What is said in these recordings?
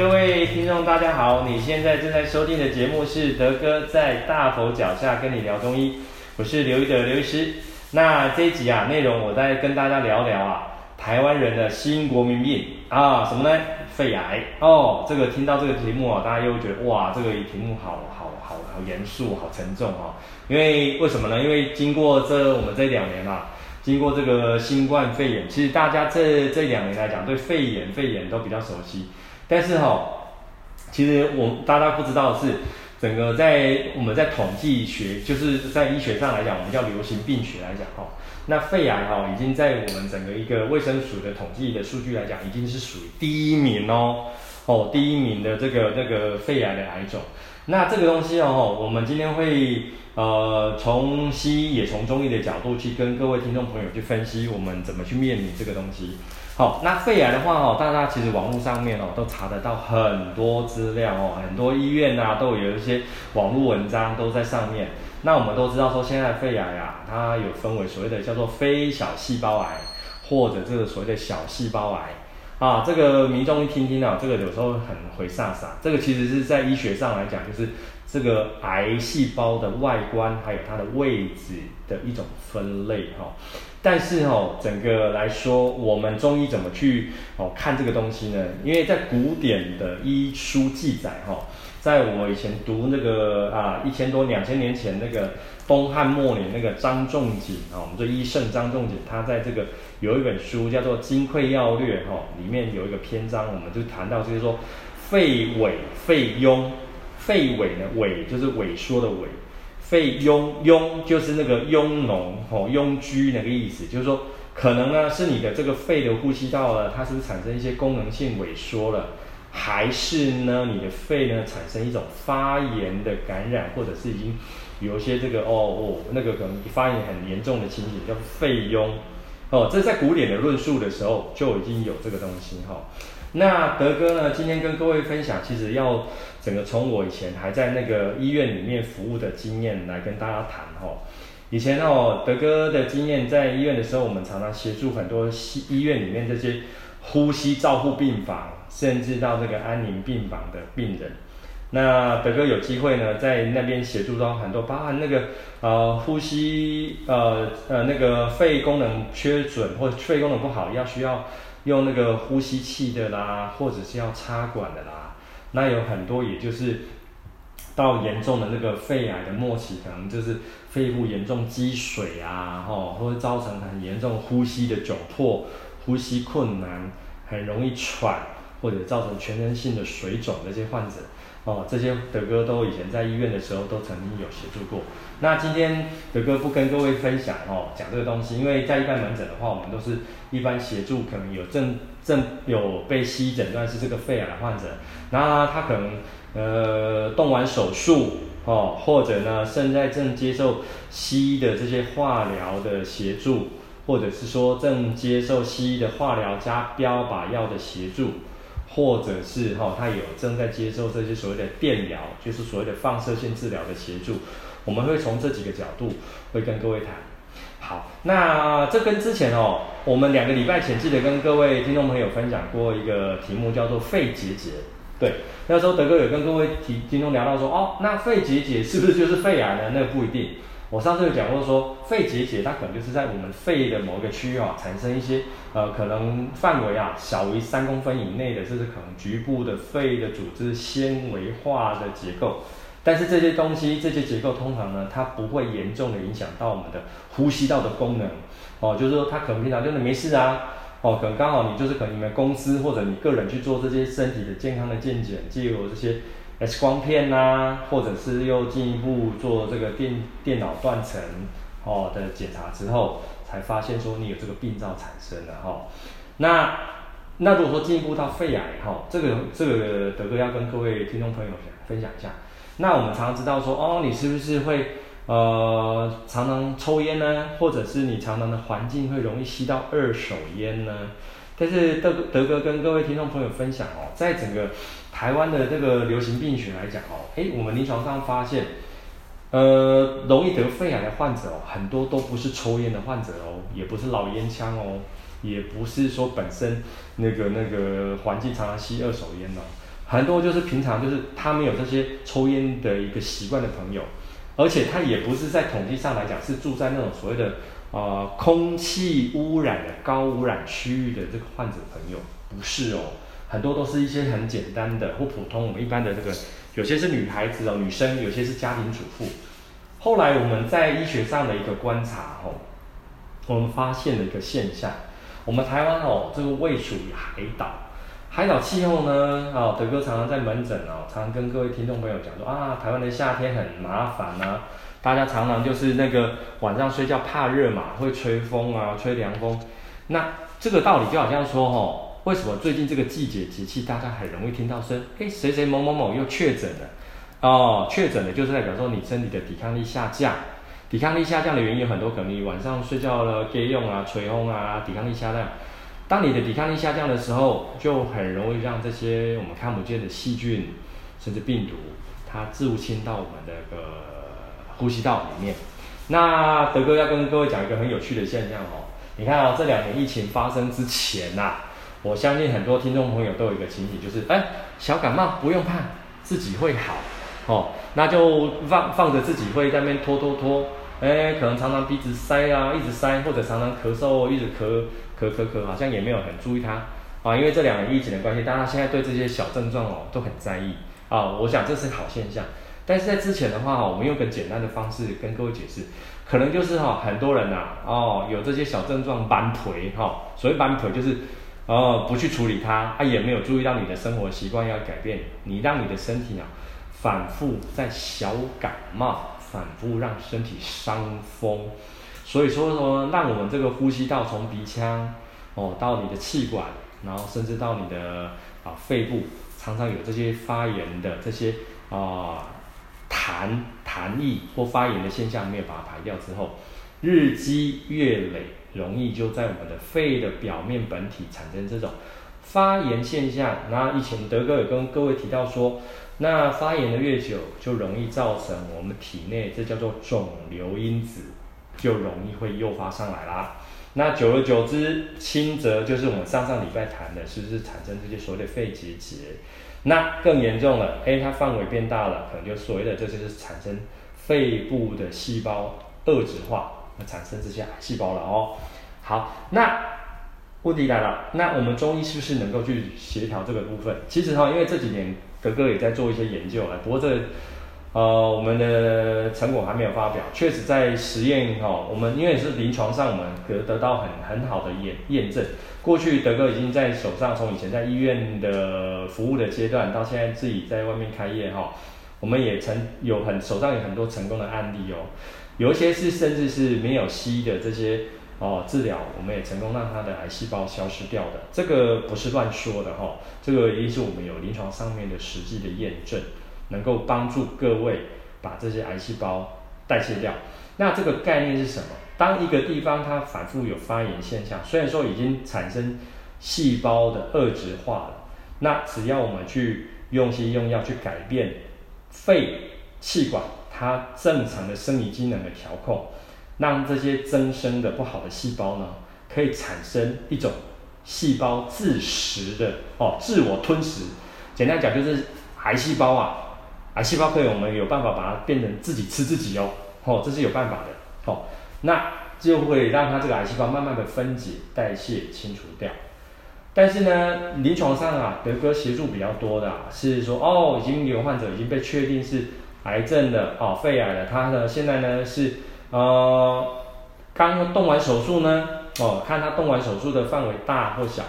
各位听众，大家好！你现在正在收听的节目是德哥在大佛脚下跟你聊中医，我是刘一德刘医师。那这一集啊，内容我再跟大家聊聊啊，台湾人的新国民病啊，什么呢？肺癌哦。这个听到这个题目啊，大家又觉得哇，这个题目好好好好严肃，好沉重哦。因为为什么呢？因为经过这我们这两年啊，经过这个新冠肺炎，其实大家这这两年来讲，对肺炎肺炎都比较熟悉。但是哈、哦，其实我大家不知道是，整个在我们在统计学，就是在医学上来讲，我们叫流行病学来讲哈，那肺癌哈已经在我们整个一个卫生署的统计的数据来讲，已经是属于第一名哦，哦第一名的这个这个肺癌的癌种。那这个东西哦，我们今天会呃从西医也从中医的角度去跟各位听众朋友去分析，我们怎么去面临这个东西。好，那肺癌的话哦，大家其实网络上面哦都查得到很多资料哦，很多医院呐都有一些网络文章都在上面。那我们都知道说，现在肺癌啊，它有分为所谓的叫做非小细胞癌，或者这个所谓的小细胞癌啊。这个民众一听听啊，这个有时候很回煞煞。这个其实是在医学上来讲，就是这个癌细胞的外观还有它的位置的一种分类哈。但是哦，整个来说，我们中医怎么去哦看这个东西呢？因为在古典的医书记载哈，在我以前读那个啊一千多两千年前那个东汉末年那个张仲景啊，我们说医圣张仲景，他在这个有一本书叫做《金匮要略》哈，里面有一个篇章，我们就谈到就是说肺痿肺痈，肺痿呢痿就是萎缩的痿。肺痈痈就是那个痈脓吼痈疽那个意思，就是说可能呢是你的这个肺的呼吸道呢，它是不是产生一些功能性萎缩了，还是呢你的肺呢产生一种发炎的感染，或者是已经有一些这个哦哦那个可能发炎很严重的情形叫肺痈哦，这在古典的论述的时候就已经有这个东西哈。那德哥呢，今天跟各位分享，其实要整个从我以前还在那个医院里面服务的经验来跟大家谈哈。以前哦，德哥的经验在医院的时候，我们常常协助很多医医院里面这些呼吸照护病房，甚至到这个安宁病房的病人。那德哥有机会呢，在那边协助到很多，包含那个呃呼吸呃呃那个肺功能缺损或肺功能不好，要需要。用那个呼吸器的啦，或者是要插管的啦，那有很多也就是到严重的那个肺癌的末期，可能就是肺部严重积水啊，吼，或者造成很严重呼吸的窘迫、呼吸困难、很容易喘，或者造成全身性的水肿的这些患者。哦，这些德哥都以前在医院的时候都曾经有协助过。那今天德哥不跟各位分享哦，讲这个东西，因为在一般门诊的话，我们都是一般协助可能有正正有被西医诊断是这个肺癌的患者，那他可能呃动完手术哦，或者呢现在正接受西医的这些化疗的协助，或者是说正接受西医的化疗加标靶药的协助。或者是哈，他有正在接受这些所谓的电疗，就是所谓的放射线治疗的协助，我们会从这几个角度会跟各位谈。好，那这跟之前哦，我们两个礼拜前记得跟各位听众朋友分享过一个题目，叫做肺结节。对，那时候德哥有跟各位听听众聊到说，哦，那肺结节是不是就是肺癌呢？那不一定。我上次有讲过说，肺结节它可能就是在我们肺的某个区域啊，产生一些呃，可能范围啊小于三公分以内的，甚至可能局部的肺的组织纤维化的结构。但是这些东西，这些结构通常呢，它不会严重的影响到我们的呼吸道的功能。哦，就是说它可能平常真的没事啊。哦，可能刚好你就是可能你们公司或者你个人去做这些身体的健康的健检，借由这些。X 光片呐、啊，或者是又进一步做这个电电脑断层哦的检查之后，才发现说你有这个病灶产生了哈、哦。那那如果说进一步到肺癌哈、哦，这个这个德哥要跟各位听众朋友分享一下。那我们常常知道说哦，你是不是会呃常常抽烟呢？或者是你常常的环境会容易吸到二手烟呢？但是德德哥跟各位听众朋友分享哦，在整个台湾的这个流行病学来讲哦，诶，我们临床上发现，呃，容易得肺癌的患者哦，很多都不是抽烟的患者哦，也不是老烟枪哦，也不是说本身那个那个环境常常吸二手烟哦，很多就是平常就是他没有这些抽烟的一个习惯的朋友，而且他也不是在统计上来讲是住在那种所谓的呃空气污染的高污染区域的这个患者朋友，不是哦，很多都是一些很简单的或普通我们一般的这个，有些是女孩子哦，女生，有些是家庭主妇。后来我们在医学上的一个观察哦，我们发现了一个现象，我们台湾哦，这个位处于海岛。海岛气候呢，哦，德哥常常在门诊哦，常常跟各位听众朋友讲说啊，台湾的夏天很麻烦啊，大家常常就是那个晚上睡觉怕热嘛，会吹风啊，吹凉风。那这个道理就好像说哦，为什么最近这个季节节气，大家很容易听到声，诶，谁谁某某某又确诊了？哦，确诊的就是代表说你身体的抵抗力下降，抵抗力下降的原因有很多，可能你晚上睡觉了，给用啊，吹风啊，抵抗力下降。当你的抵抗力下降的时候，就很容易让这些我们看不见的细菌，甚至病毒，它入侵到我们的个呼吸道里面。那德哥要跟各位讲一个很有趣的现象哦，你看哦，这两年疫情发生之前呐，我相信很多听众朋友都有一个情形，就是哎，小感冒不用怕，自己会好哦，那就放放着自己会在那边拖拖拖，哎，可能常常鼻子塞啊，一直塞，或者常常咳嗽，一直咳。咳咳咳，好像也没有很注意它啊，因为这两年疫情的关系，大家现在对这些小症状哦都很在意啊。我想这是好现象，但是在之前的话，我们用个简单的方式跟各位解释，可能就是哈，很多人呐哦有这些小症状班腿哈，所谓班腿就是哦不去处理它，他也没有注意到你的生活习惯要改变，你让你的身体啊反复在小感冒，反复让身体伤风。所以说说，让我们这个呼吸道从鼻腔哦到你的气管，然后甚至到你的啊肺部，常常有这些发炎的这些啊痰痰液或发炎的现象没有把它排掉之后，日积月累，容易就在我们的肺的表面本体产生这种发炎现象。那以前德哥有跟各位提到说，那发炎的越久，就容易造成我们体内这叫做肿瘤因子。就容易会诱发上来啦。那久而久之，轻则就是我们上上礼拜谈的，是不是产生这些所谓的肺结节？那更严重了，哎，它范围变大了，可能就所谓的这就是产生肺部的细胞二酯化，那产生这些癌细胞了哦。好，那问题来了，那我们中医是不是能够去协调这个部分？其实哈，因为这几年格格也在做一些研究啊，不过这。呃，我们的成果还没有发表，确实在实验哈、哦，我们因为是临床上，我们得得到很很好的验验证。过去德哥已经在手上，从以前在医院的服务的阶段，到现在自己在外面开业哈、哦，我们也曾有很手上有很多成功的案例哦，有一些是甚至是没有西医的这些哦治疗，我们也成功让他的癌细胞消失掉的，这个不是乱说的哈、哦，这个一定是我们有临床上面的实际的验证。能够帮助各位把这些癌细胞代谢掉。那这个概念是什么？当一个地方它反复有发炎现象，虽然说已经产生细胞的恶质化了，那只要我们去用心用药去改变肺气管它正常的生理机能的调控，让这些增生的不好的细胞呢，可以产生一种细胞自食的哦，自我吞食。简单讲就是癌细胞啊。癌细胞可以，我们有办法把它变成自己吃自己哦，哦，这是有办法的，哦，那就会让它这个癌细胞慢慢的分解、代谢、清除掉。但是呢，临床上啊，德哥协助比较多的啊，是说哦，已经有患者已经被确定是癌症的哦，肺癌了，他呢现在呢是呃刚动完手术呢，哦，看他动完手术的范围大或小。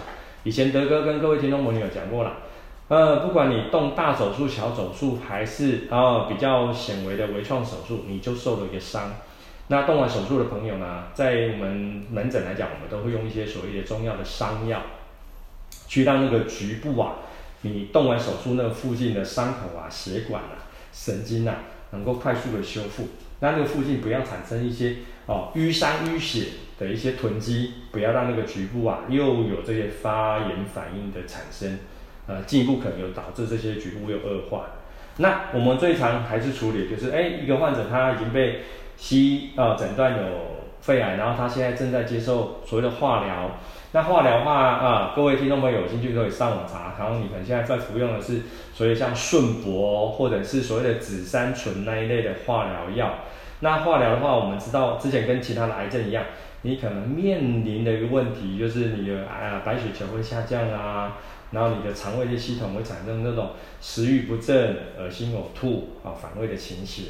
以前德哥跟各位听众朋友讲过了。呃，不管你动大手术、小手术，还是啊、比较显微的微创手术，你就受了一个伤。那动完手术的朋友呢，在我们门诊来讲，我们都会用一些所谓的中药的伤药，去让那个局部啊，你动完手术那附近的伤口啊、血管啊、神经啊，能够快速的修复。那那个附近不要产生一些哦淤伤淤血的一些囤积，不要让那个局部啊又有这些发炎反应的产生。呃，进一步可能有导致这些局部又恶化。那我们最常还是处理，就是哎，一个患者他已经被西医啊诊断有肺癌，然后他现在正在接受所谓的化疗。那化疗的话啊，各位听众朋友有兴趣可以上网查，然后你可能现在在服用的是所谓像顺铂或者是所谓的紫杉醇那一类的化疗药。那化疗的话，我们知道之前跟其他的癌症一样，你可能面临的一个问题就是你的啊白血球会下降啊，然后你的肠胃的系统会产生这种食欲不振、恶心呕吐啊反胃的情形。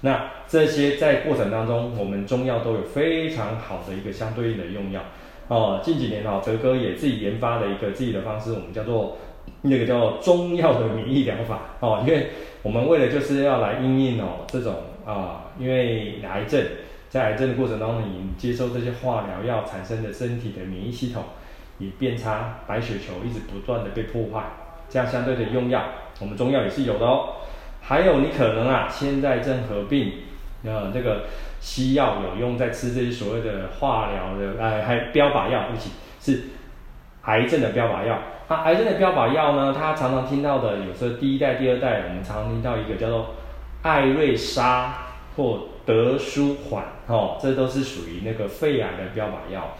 那这些在过程当中，我们中药都有非常好的一个相对应的用药。哦，近几年哈，德哥也自己研发了一个自己的方式，我们叫做那个叫中药的免疫疗法哦，因为我们为了就是要来应应哦这种啊，因为癌症在癌症的过程当中，你接受这些化疗药产生的身体的免疫系统以变差，白血球一直不断的被破坏，这样相对的用药，我们中药也是有的哦。还有你可能啊，现在正合并呃这个。西药有用在吃这些所谓的化疗的，呃，还标靶药，对不起，是癌症的标靶药。那癌症的标靶药呢，它常常听到的，有时候第一代、第二代，我们常常听到一个叫做艾瑞莎或德舒缓，哦，这都是属于那个肺癌的标靶药。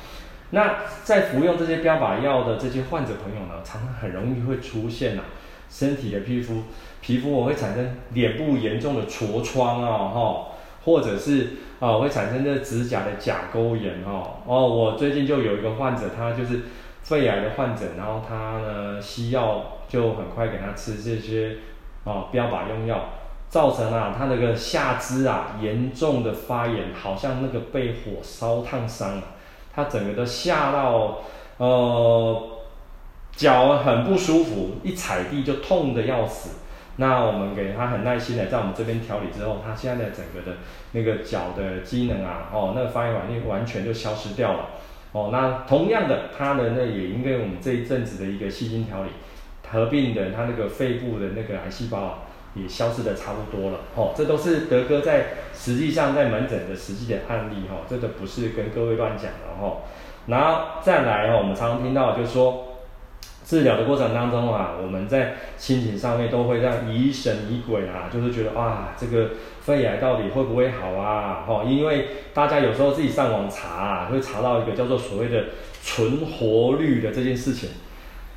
那在服用这些标靶药的这些患者朋友呢，常常很容易会出现呐、啊，身体的皮肤皮肤我会产生脸部严重的痤疮哦，哈。或者是啊、哦，会产生这指甲的甲沟炎哦哦，我最近就有一个患者，他就是肺癌的患者，然后他呢西药就很快给他吃这些啊、哦、标靶用药，造成啊他那个下肢啊严重的发炎，好像那个被火烧烫伤了，他整个都吓到呃脚很不舒服，一踩地就痛得要死。那我们给他很耐心的在我们这边调理之后，他现在的整个的那个脚的机能啊，哦，那个发炎反应完全就消失掉了。哦，那同样的，他的那也因为我们这一阵子的一个细心调理，合并的他那个肺部的那个癌细胞啊，也消失的差不多了。哦，这都是德哥在实际上在门诊的实际的案例哈，这个不是跟各位乱讲的哈。然后再来哦，我们常常听到就是说。治疗的过程当中啊，我们在心情上面都会这样疑神疑鬼啊，就是觉得哇，这个肺癌到底会不会好啊？哈，因为大家有时候自己上网查啊，会查到一个叫做所谓的存活率的这件事情。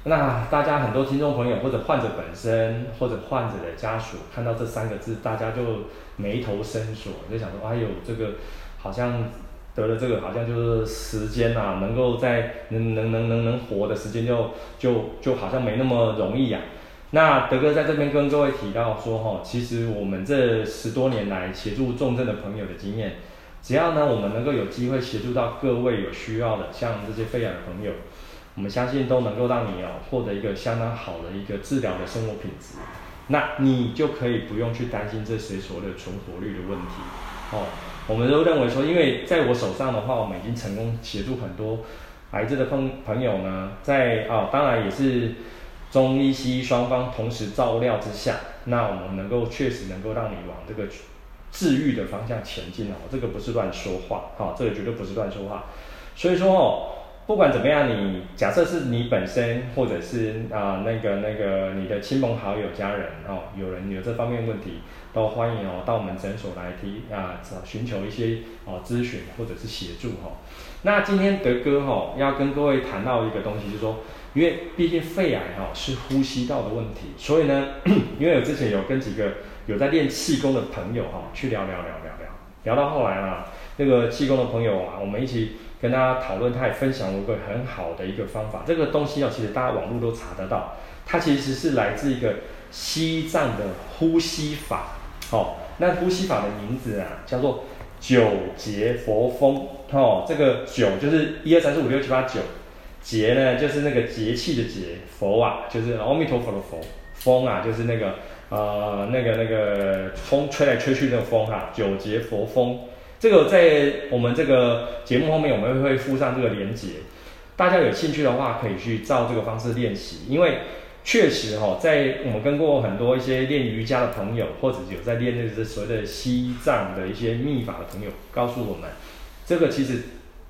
那大家很多听众朋友或者患者本身或者患者的家属看到这三个字，大家就眉头深锁，就想说，哎呦，这个好像。得了这个好像就是时间呐、啊，能够在能能能能能活的时间就就就好像没那么容易呀、那德哥在这边跟各位提到说哈，其实我们这十多年来协助重症的朋友的经验，只要呢我们能够有机会协助到各位有需要的，像这些肺癌的朋友，我们相信都能够让你哦获得一个相当好的一个治疗的生活品质，那你就可以不用去担心这些所谓的存活率的问题哦。我们都认为说，因为在我手上的话，我们已经成功协助很多癌症的朋朋友呢，在啊，当然也是中医西医双方同时照料之下，那我们能够确实能够让你往这个治愈的方向前进哦，这个不是乱说话，哈，这个绝对不是乱说话，所以说哦。不管怎么样，你假设是你本身，或者是啊、那个那个你的亲朋好友、家人哦，有人有这方面问题，都欢迎哦到我们诊所来提啊，找寻求一些哦咨询或者是协助哈、哦。那今天德哥哈、哦、要跟各位谈到一个东西，就是说，因为毕竟肺癌哈、哦、是呼吸道的问题，所以呢，因为我之前有跟几个有在练气功的朋友哈、哦、去聊聊聊聊聊，聊到后来呢，那个气功的朋友啊，我们一起。跟大家讨论，他也分享了一个很好的一个方法。这个东西啊，其实大家网络都查得到。它其实是来自一个西藏的呼吸法。哦，那呼吸法的名字啊，叫做九节佛风。哦，这个九就是一二三四五六七八九，节呢就是那个节气的节，佛啊就是阿弥陀佛的佛，风啊就是那个呃那个那个风吹来吹去的那个风哈、啊，九节佛风。这个在我们这个节目后面，我们会附上这个连接，大家有兴趣的话，可以去照这个方式练习。因为确实哈，在我们跟过很多一些练瑜伽的朋友，或者有在练那个所谓的西藏的一些秘法的朋友，告诉我们，这个其实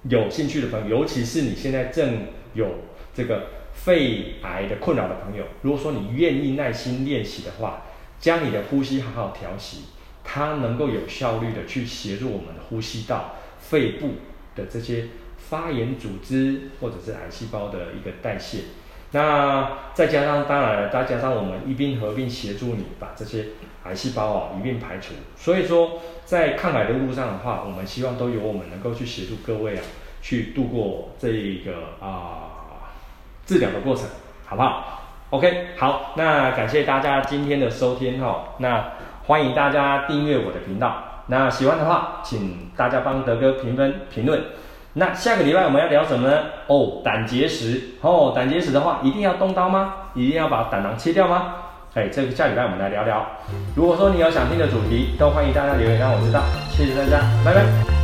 有兴趣的朋友，尤其是你现在正有这个肺癌的困扰的朋友，如果说你愿意耐心练习的话，将你的呼吸好好调息。它能够有效率的去协助我们呼吸道、肺部的这些发炎组织或者是癌细胞的一个代谢。那再加上，当然了，再加上我们一并合并协助你把这些癌细胞啊一并排除。所以说，在抗癌的路上的话，我们希望都由我们能够去协助各位啊，去度过这一个啊、治疗的过程，好不好？OK，好，那感谢大家今天的收听哈、那欢迎大家订阅我的频道。那喜欢的话，请大家帮德哥评分评论。那下个礼拜我们要聊什么呢？哦，胆结石哦，胆结石的话，一定要动刀吗？一定要把胆囊切掉吗？哎，这个下礼拜我们来聊聊。如果说你有想听的主题，都欢迎大家留言让我知道。谢谢大家，拜拜。